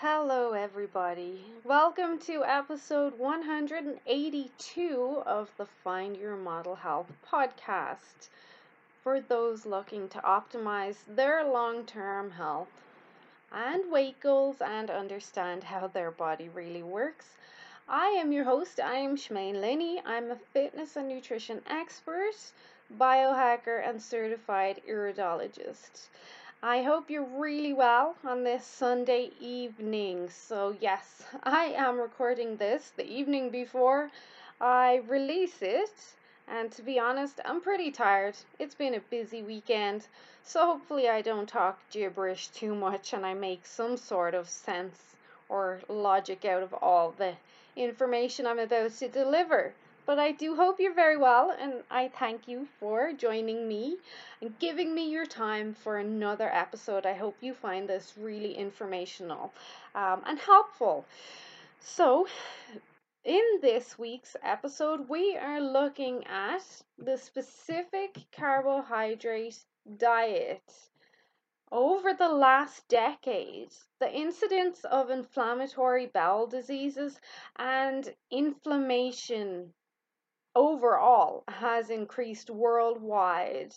Hello, everybody. Welcome to episode 182 of the Find Your Model Health podcast for those looking to optimize their long term health and weight goals and understand how their body really works. I am your host. I am Shmaine Lenny. I'm a fitness and nutrition expert, biohacker, and certified iridologist. I hope you're really well on this Sunday evening. So, yes, I am recording this the evening before I release it. And to be honest, I'm pretty tired. It's been a busy weekend. So, hopefully, I don't talk gibberish too much and I make some sort of sense or logic out of all the information I'm about to deliver. But I do hope you're very well, and I thank you for joining me and giving me your time for another episode. I hope you find this really informational um, and helpful. So, in this week's episode, we are looking at the specific carbohydrate diet. Over the last decade, the incidence of inflammatory bowel diseases and inflammation overall has increased worldwide.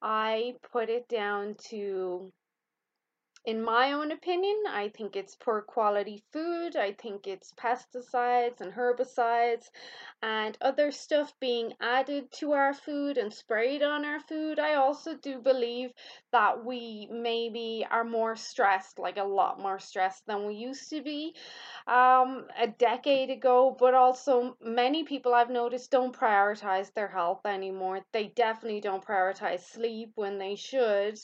I put it down to in my own opinion, I think it's poor quality food. I think it's pesticides and herbicides and other stuff being added to our food and sprayed on our food. I also do believe that we maybe are more stressed, like a lot more stressed than we used to be um, a decade ago. But also, many people I've noticed don't prioritize their health anymore. They definitely don't prioritize sleep when they should,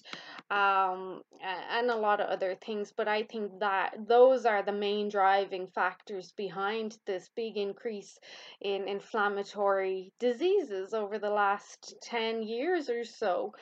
um, and a lot lot of other things, but I think that those are the main driving factors behind this big increase in inflammatory diseases over the last 10 years or so.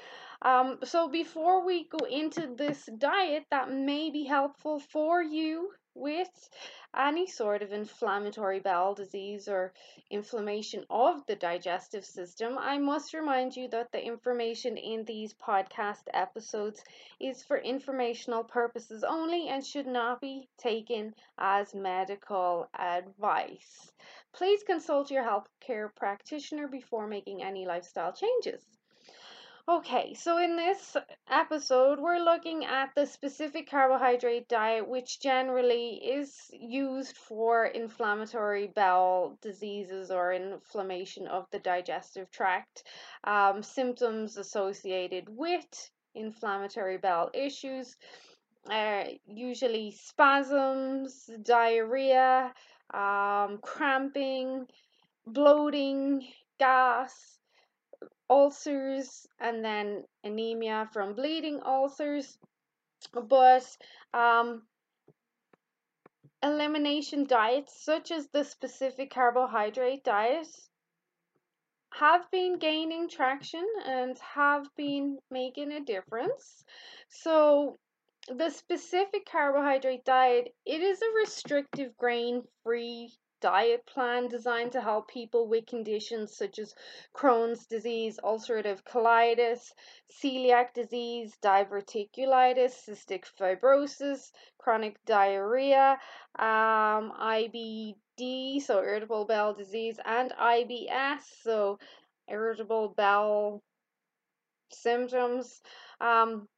Um, so, before we go into this diet that may be helpful for you with any sort of inflammatory bowel disease or inflammation of the digestive system, I must remind you that the information in these podcast episodes is for informational purposes only and should not be taken as medical advice. Please consult your healthcare practitioner before making any lifestyle changes. Okay, so in this episode, we're looking at the specific carbohydrate diet, which generally is used for inflammatory bowel diseases or inflammation of the digestive tract, um, symptoms associated with inflammatory bowel issues, uh, usually spasms, diarrhea, um, cramping, bloating, gas ulcers and then anemia from bleeding ulcers. But um, elimination diets, such as the specific carbohydrate diet, have been gaining traction and have been making a difference. So, the specific carbohydrate diet, it is a restrictive grain free diet plan designed to help people with conditions such as Crohn's disease, ulcerative colitis, celiac disease, diverticulitis, cystic fibrosis, chronic diarrhea, um, IBD, so irritable bowel disease, and IBS, so irritable bowel symptoms. Um,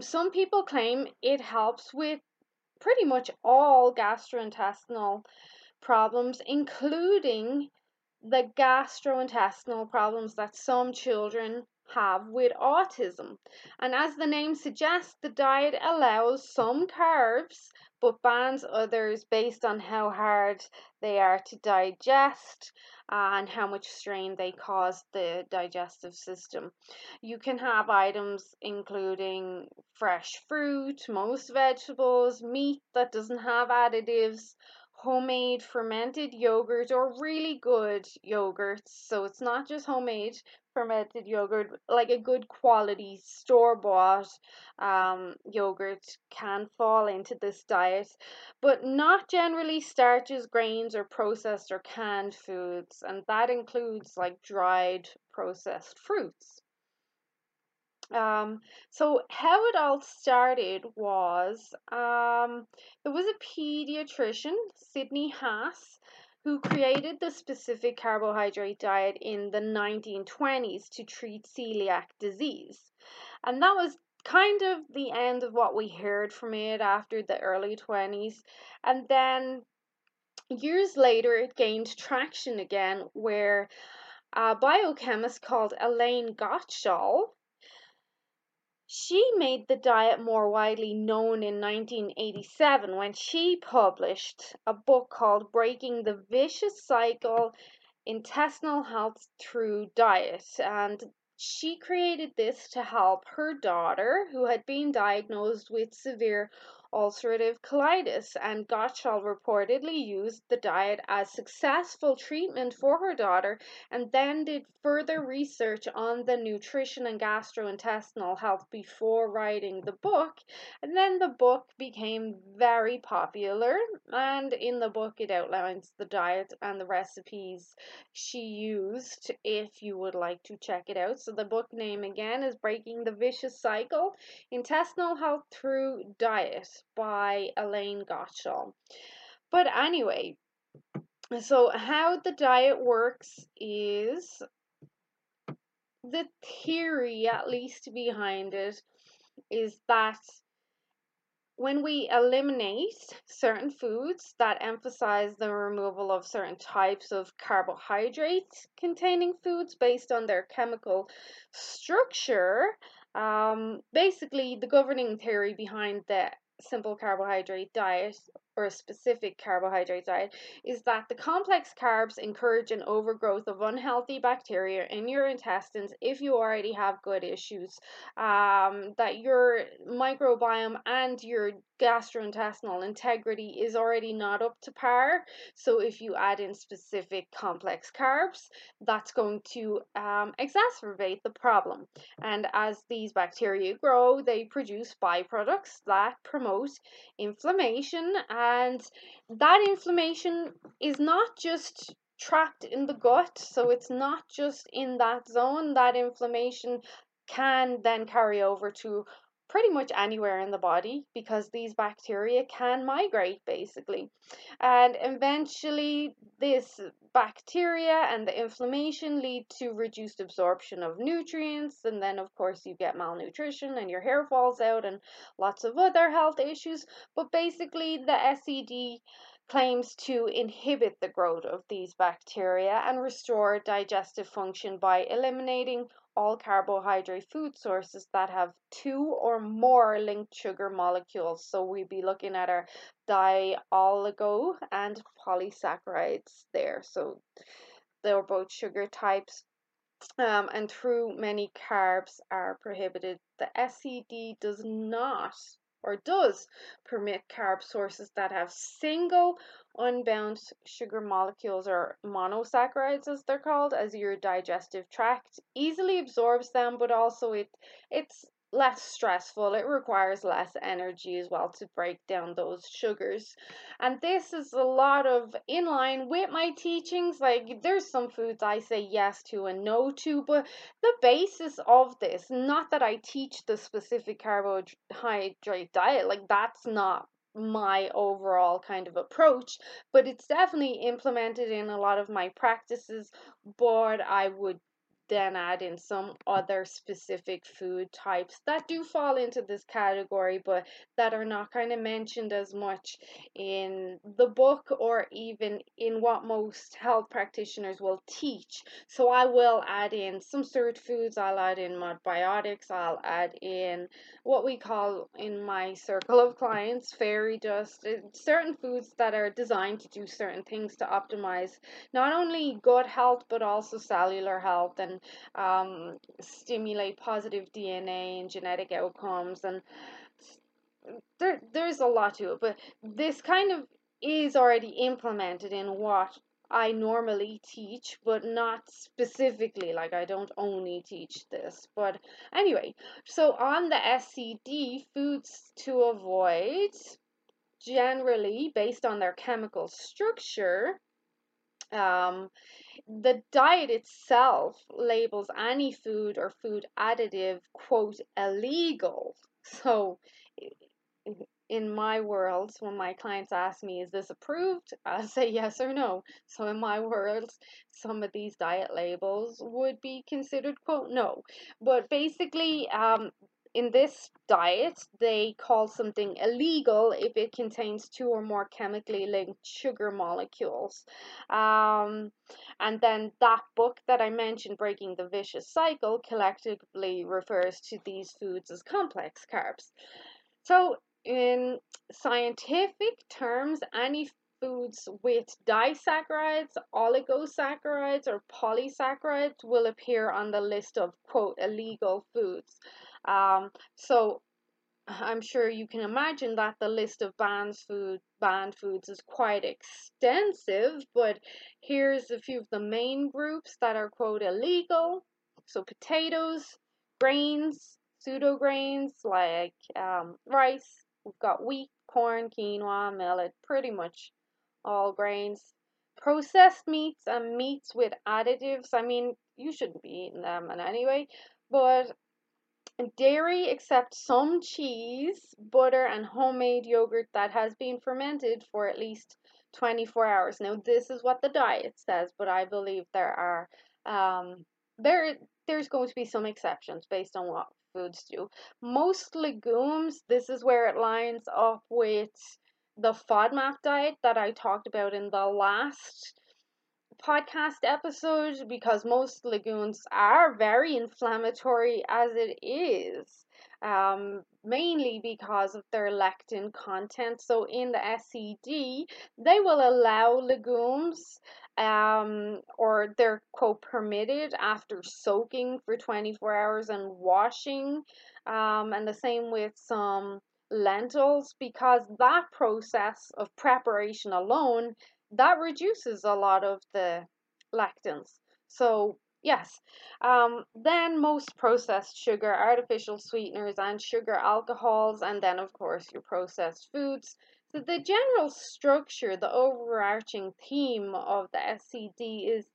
some people claim it helps with pretty much all gastrointestinal problems, including the gastrointestinal problems that some children have with autism. And as the name suggests, the diet allows some carbs but bans others based on how hard they are to digest and how much strain they cause the digestive system. You can have items including fresh fruit, most vegetables, meat that doesn't have additives, homemade fermented yogurt or really good yogurts. So it's not just homemade fermented yogurt, like a good quality store bought um, yogurt can fall into this diet, but not generally starches, grains, or processed or canned foods, and that includes like dried processed fruits. Um, so how it all started was um, there was a pediatrician, Sidney Haas, who created the specific carbohydrate diet in the 1920s to treat celiac disease. And that was kind of the end of what we heard from it after the early 20s. And then years later, it gained traction again, where a biochemist called Elaine Gottschall she made the diet more widely known in 1987 when she published a book called Breaking the Vicious Cycle Intestinal Health Through Diet. And she created this to help her daughter, who had been diagnosed with severe ulcerative colitis, and Gottschall reportedly used the diet as successful treatment for her daughter and then did further research on the nutrition and gastrointestinal health before writing the book. And then the book became very popular, and in the book, it outlines the diet and the recipes she used if you would like to check it out. So, the book name again is Breaking the Vicious Cycle Intestinal Health Through Diet by Elaine Gottschall. But anyway, so how the diet works is the theory, at least behind it, is that when we eliminate certain foods that emphasize the removal of certain types of carbohydrates containing foods based on their chemical structure, um, basically the governing theory behind the simple carbohydrate diet a specific carbohydrate diet is that the complex carbs encourage an overgrowth of unhealthy bacteria in your intestines if you already have gut issues um, that your microbiome and your gastrointestinal integrity is already not up to par. So if you add in specific complex carbs that's going to um, exacerbate the problem. And as these bacteria grow they produce byproducts that promote inflammation. And that inflammation is not just trapped in the gut so it's not just in that zone. That inflammation can then carry over to pretty much anywhere in the body because these bacteria can migrate basically. And eventually, this bacteria and the inflammation lead to reduced absorption of nutrients, and then, of course, you get malnutrition and your hair falls out and lots of other health issues. But basically, the SCD claims to inhibit the growth of these bacteria and restore digestive function by eliminating all carbohydrate food sources that have two or more linked sugar molecules. So we'd be looking at our dioligo and polysaccharides there. So they're both sugar types. Um, and through many carbs are prohibited. The SCD does not or does permit carb sources that have single unbound sugar molecules or monosaccharides as they're called as your digestive tract easily absorbs them but also it it's less stressful. It requires less energy as well to break down those sugars. And this is a lot of in line with my teachings. Like there's some foods I say yes to and no to, but the basis of this, not that I teach the specific carbohydrate diet, like that's not my overall kind of approach, but it's definitely implemented in a lot of my practices. But I would then add in some other specific food types that do fall into this category but that are not kind of mentioned as much in the book or even in what most health practitioners will teach. So I will add in some certain foods, I'll add in modbiotics, I'll add in what we call in my circle of clients fairy dust, uh, certain foods that are designed to do certain things to optimize not only gut health but also cellular health and um, stimulate positive DNA and genetic outcomes. And there, there's a lot to it, but this kind of is already implemented in what I normally teach, but not specifically. Like, I don't only teach this. But anyway, so on the SCD, foods to avoid, generally based on their chemical structure, um, the diet itself labels any food or food additive, quote, illegal. So, in my world, when my clients ask me, is this approved? I say yes or no. So, in my world, some of these diet labels would be considered, quote, no. But basically, um, in this diet, they call something illegal if it contains two or more chemically linked sugar molecules. Um, and then that book that I mentioned, Breaking the Vicious Cycle, collectively refers to these foods as complex carbs. So, in scientific terms, any foods with disaccharides, oligosaccharides, or polysaccharides will appear on the list of quote illegal foods. Um, so I'm sure you can imagine that the list of banned food banned foods is quite extensive, but here's a few of the main groups that are quote illegal. So potatoes, grains, pseudo grains like um, rice. We've got wheat, corn, quinoa, millet, pretty much all grains. Processed meats and meats with additives. I mean, you shouldn't be eating them in any way, but dairy except some cheese, butter, and homemade yogurt that has been fermented for at least 24 hours. Now, this is what the diet says, but I believe there are um, there there's going to be some exceptions based on what foods do. Most legumes, this is where it lines up with the FODMAP diet that I talked about in the last podcast episode because most legumes are very inflammatory as it is, um, mainly because of their lectin content. So, in the SCD, they will allow legumes um, or they're quote permitted after soaking for 24 hours and washing. Um, and the same with some lentils because that process of preparation alone that reduces a lot of the lectins. So yes, um, then most processed sugar, artificial sweeteners, and sugar alcohols, and then of course your processed foods. So the general structure, the overarching theme of the SCD is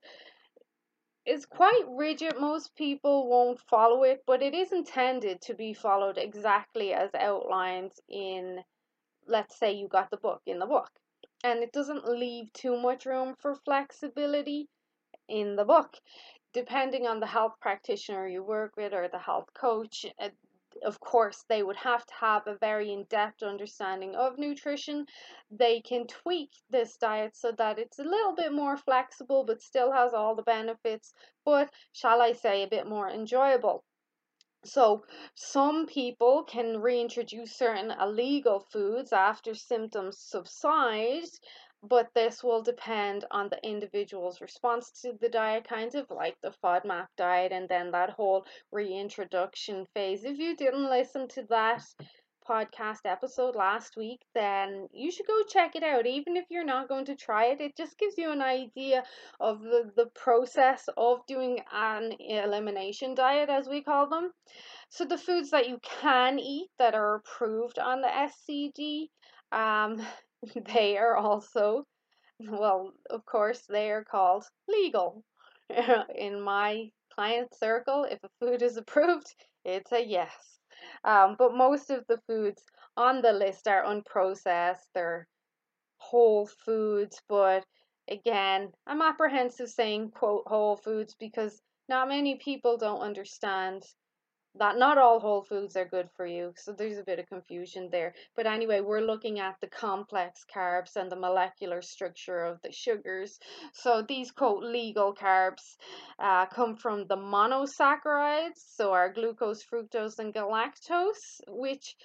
is quite rigid. Most people won't follow it, but it is intended to be followed exactly as outlined in, let's say, you got the book in the book and it doesn't leave too much room for flexibility in the book. Depending on the health practitioner you work with or the health coach, of course, they would have to have a very in depth understanding of nutrition. They can tweak this diet so that it's a little bit more flexible but still has all the benefits, but shall I say, a bit more enjoyable. So, some people can reintroduce certain illegal foods after symptoms subside, but this will depend on the individual's response to the diet, kind of like the FODMAP diet and then that whole reintroduction phase. If you didn't listen to that, podcast episode last week, then you should go check it out. Even if you're not going to try it, it just gives you an idea of the, the process of doing an elimination diet, as we call them. So, the foods that you can eat that are approved on the SCD, um, they are also, well, of course, they are called legal. In my client circle, if a food is approved, it's a yes. Um, but most of the foods on the list are unprocessed, they're whole foods. But again, I'm apprehensive saying quote whole foods because not many people don't understand that not all whole foods are good for you. So there's a bit of confusion there. But anyway, we're looking at the complex carbs and the molecular structure of the sugars. So these quote legal carbs uh, come from the monosaccharides, so our glucose, fructose, and galactose, which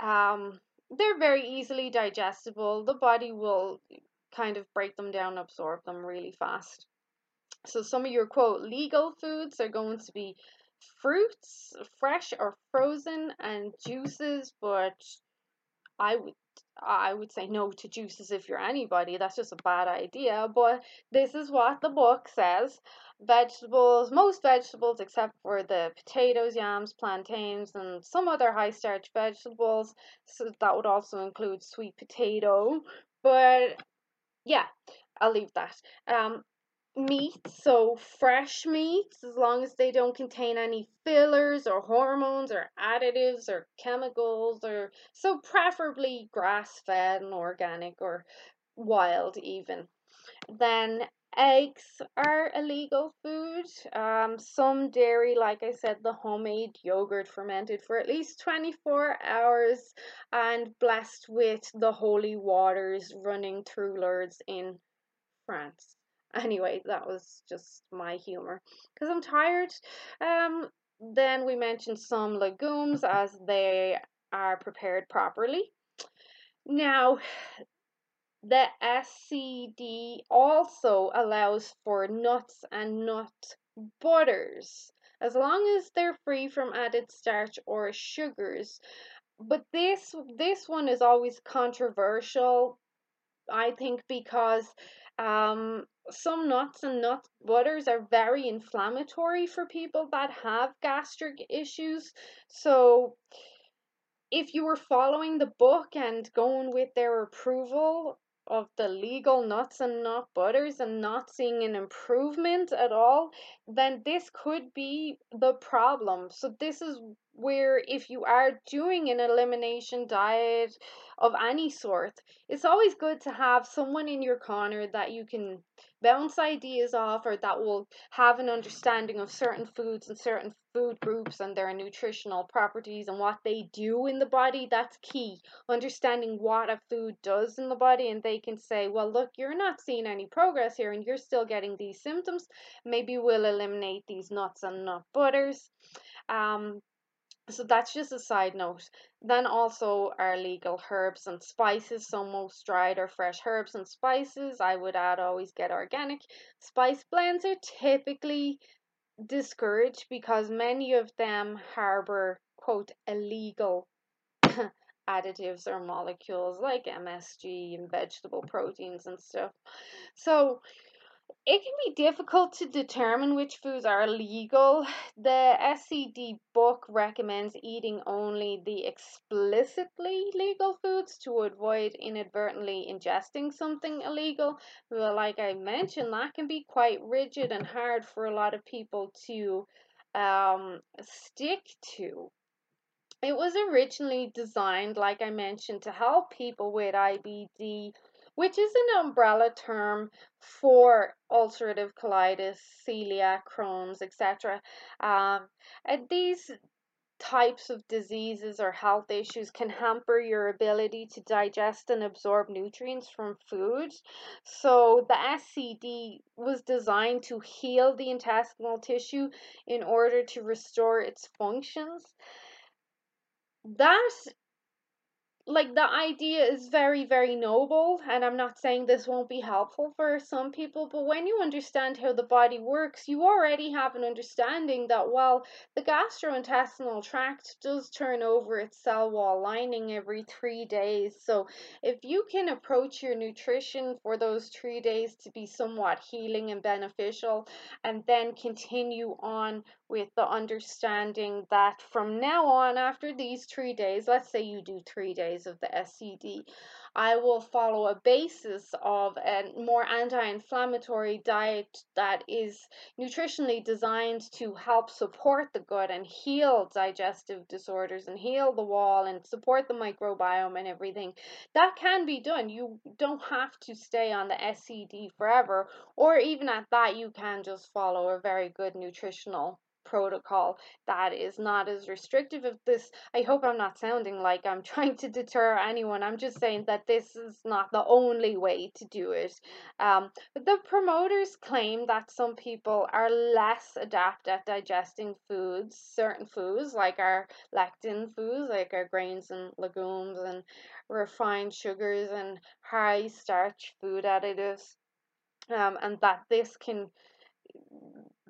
um, they're very easily digestible. The body will kind of break them down, absorb them really fast. So some of your quote legal foods are going to be fruits, fresh or frozen, and juices, but I would I would say no to juices if you're anybody. That's just a bad idea. But this is what the book says. Vegetables, most vegetables except for the potatoes, yams, plantains, and some other high starch vegetables. So that would also include sweet potato. But yeah, I'll leave that. Um, meats, so fresh meats, as long as they don't contain any fillers or hormones or additives or chemicals, or so preferably grass fed and organic or wild, even. Then eggs are illegal food. Um, some dairy, like I said, the homemade yogurt fermented for at least 24 hours and blessed with the holy waters running through Lourdes in France. Anyway, that was just my humor because I'm tired. Um, then we mentioned some legumes as they are prepared properly. Now, the SCD also allows for nuts and nut butters as long as they're free from added starch or sugars. But this this one is always controversial, I think, because um, some nuts and nut butters are very inflammatory for people that have gastric issues. So if you were following the book and going with their approval of the legal nuts and nut butters and not seeing an improvement at all, then this could be the problem. So, this is where if you are doing an elimination diet of any sort, it's always good to have someone in your corner that you can bounce ideas off or that will have an understanding of certain foods and certain food groups and their nutritional properties and what they do in the body. That's key. Understanding what a food does in the body, and they can say, Well, look, you're not seeing any progress here and you're still getting these symptoms. Maybe we'll eliminate these nuts and nut butters. Um, so that's just a side note. Then also our legal herbs and spices. So most dried or fresh herbs and spices, I would add always get organic. Spice blends are typically discouraged because many of them harbor quote illegal additives or molecules like MSG and vegetable proteins and stuff. So it can be difficult to determine which foods are legal. The SCD book recommends eating only the explicitly legal foods to avoid inadvertently ingesting something illegal. But like I mentioned, that can be quite rigid and hard for a lot of people to um, stick to. It was originally designed, like I mentioned, to help people with IBD which is an umbrella term for ulcerative colitis, celiac, Crohn's, etc. Um, and these types of diseases or health issues can hamper your ability to digest and absorb nutrients from food. So, the SCD was designed to heal the intestinal tissue in order to restore its functions. That like the idea is very very noble and i'm not saying this won't be helpful for some people but when you understand how the body works you already have an understanding that while the gastrointestinal tract does turn over its cell wall lining every 3 days. So if you can approach your nutrition for those 3 days to be somewhat healing and beneficial and then continue on with the understanding that from now on after these 3 days let's say you do 3 days of the SCD. I will follow a basis of a more anti inflammatory diet that is nutritionally designed to help support the gut and heal digestive disorders and heal the wall and support the microbiome and everything. That can be done. You don't have to stay on the SCD forever, or even at that, you can just follow a very good nutritional protocol that is not as restrictive of this. I hope i'm not sounding like i'm trying to deter anyone. I'm just saying that this is not the only way to do it. Um, but the promoters claim that some people are less adept at digesting foods certain foods like our lectin foods like our grains and legumes and refined sugars and high starch food additives um, and that this can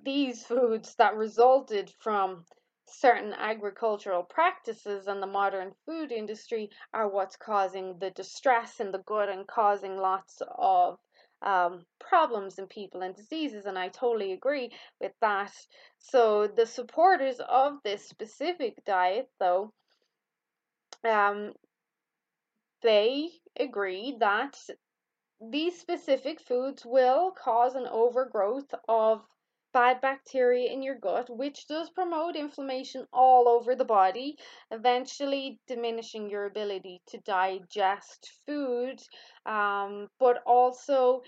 these foods that resulted from certain agricultural practices and the modern food industry are what's causing the distress in the gut and causing lots of um, problems in people and diseases, and I totally agree with that. So, the supporters of this specific diet, though, um, they agree that these specific foods will cause an overgrowth of bad bacteria in your gut, which does promote inflammation all over the body, eventually diminishing your ability to digest food, um, but also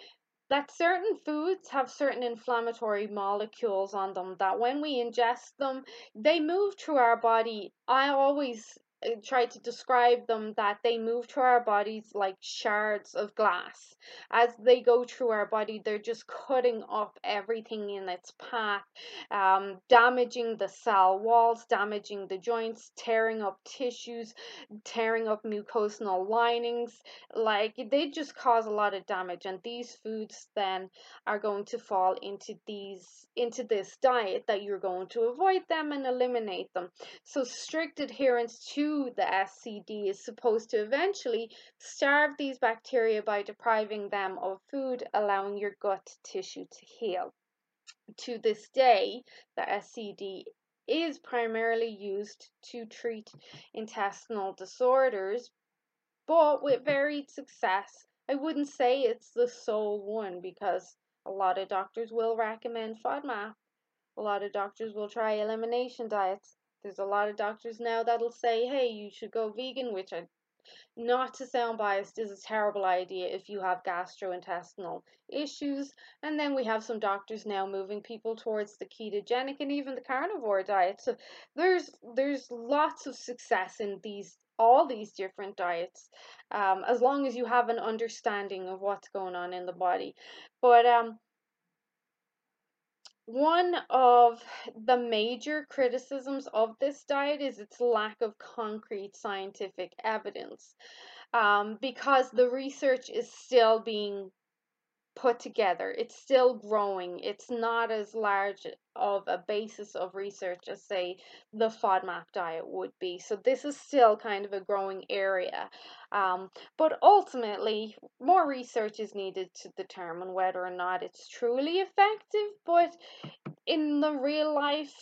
that certain foods have certain inflammatory molecules on them that when we ingest them, they move through our body. I always try to describe them that they move through our bodies like shards of glass. As they go through our body, they're just cutting up everything in its path, um, damaging the cell walls, damaging the joints, tearing up tissues, tearing up mucosal linings. Like they just cause a lot of damage, and these foods then are going to fall into these into this diet that you're going to avoid them and eliminate them. So strict adherence to the SCD is supposed to eventually starve these bacteria by depriving them of food, allowing your gut tissue to heal. To this day, the SCD is primarily used to treat intestinal disorders, but with varied success. I wouldn't say it's the sole one because a lot of doctors will recommend FODMAP. A lot of doctors will try elimination diets. There's a lot of doctors now that'll say, hey, you should go vegan, which I not to sound biased is a terrible idea if you have gastrointestinal issues. And then we have some doctors now moving people towards the ketogenic and even the carnivore diet. So there's there's lots of success in these all these different diets um, as long as you have an understanding of what's going on in the body. But um, one of the major criticisms of this diet is its lack of concrete scientific evidence um, because the research is still being put together. It's still growing. It's not as large of a basis of research as, say, the FODMAP diet would be. So this is still kind of a growing area. Um, but ultimately, more research is needed to determine whether or not it's truly effective. But in the real life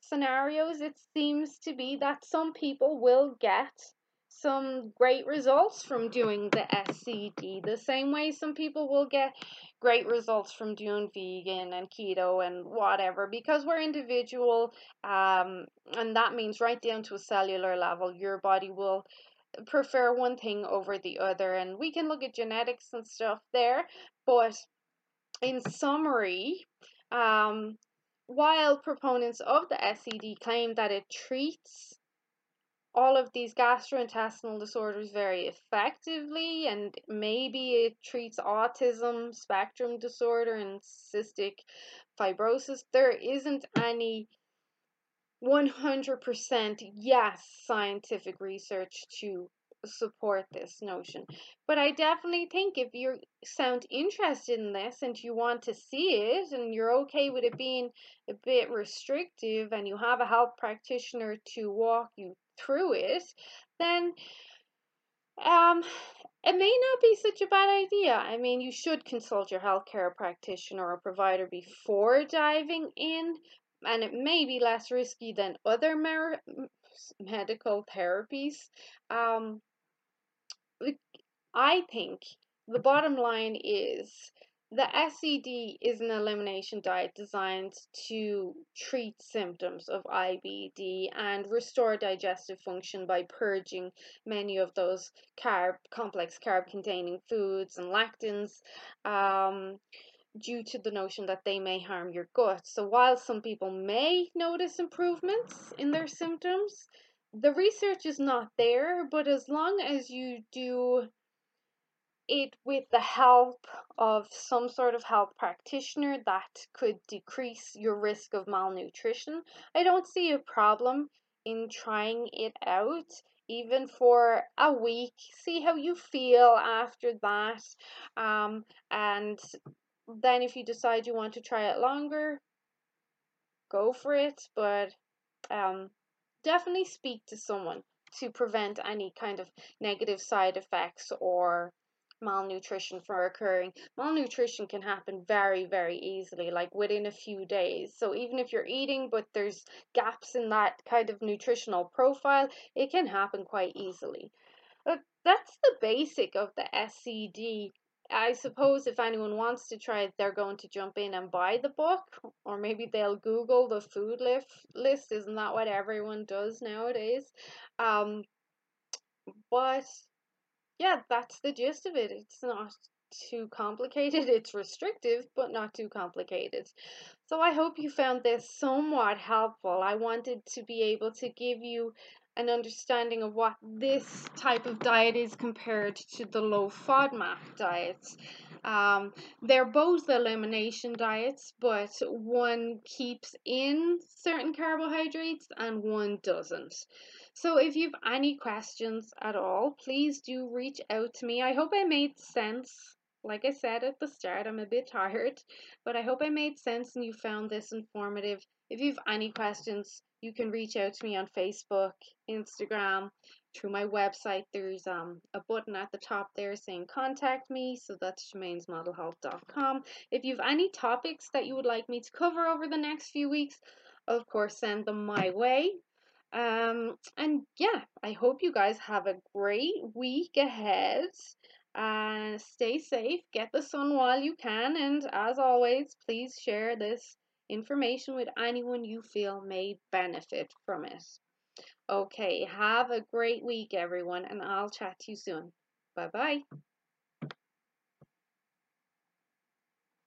scenarios, it seems to be that some people will get some great results from doing the SCD. The same way some people will get great results from doing vegan and keto and whatever because we're individual um, and that means right down to a cellular level your body will prefer one thing over the other and we can look at genetics and stuff there but in summary um, while proponents of the SCD claim that it treats all of these gastrointestinal disorders very effectively, and maybe it treats autism spectrum disorder and cystic fibrosis. There isn't any 100% yes scientific research to support this notion. But I definitely think if you sound interested in this and you want to see it and you're okay with it being a bit restrictive and you have a health practitioner to walk you through it, then um, it may not be such a bad idea. I mean, you should consult your healthcare practitioner or provider before diving in, and it may be less risky than other mer- medical therapies. Um, I think the bottom line is the SCD is an elimination diet designed to treat symptoms of IBD and restore digestive function by purging many of those carb, complex carb containing foods and lectins. Um, due to the notion that they may harm your gut. So, while some people may notice improvements in their symptoms, the research is not there, but as long as you do it with the help of some sort of health practitioner that could decrease your risk of malnutrition. I don't see a problem in trying it out even for a week see how you feel after that um, and then if you decide you want to try it longer go for it but um, definitely speak to someone to prevent any kind of negative side effects or malnutrition from occurring. Malnutrition can happen very, very easily, like within a few days. So even if you're eating, but there's gaps in that kind of nutritional profile, it can happen quite easily. But that's the basic of the SCD I suppose if anyone wants to try it, they're going to jump in and buy the book, or maybe they'll Google the food. List isn't that what everyone does nowadays? Um, but yeah, that's the gist of it. It's not too complicated. It's restrictive, but not too complicated. So I hope you found this somewhat helpful. I wanted to be able to give you an understanding of what this type of diet is compared to the low FODMAP diets. Um, they're both elimination diets, but one keeps in certain carbohydrates and one doesn't. So if you've any questions at all, please do reach out to me. I hope I made sense. Like I said at the start, I'm a bit tired, but I hope I made sense and you found this informative. If you've any questions, you can reach out to me on Facebook, Instagram, through my website. There's um a button at the top there saying contact me, so that's shamainsmodelhealth.com. If you've any topics that you would like me to cover over the next few weeks, of course send them my way. Um, and yeah, I hope you guys have a great week ahead. Uh, stay safe, get the sun while you can, and as always, please share this information with anyone you feel may benefit from it. Okay, have a great week, everyone, and I'll chat to you soon. Bye bye.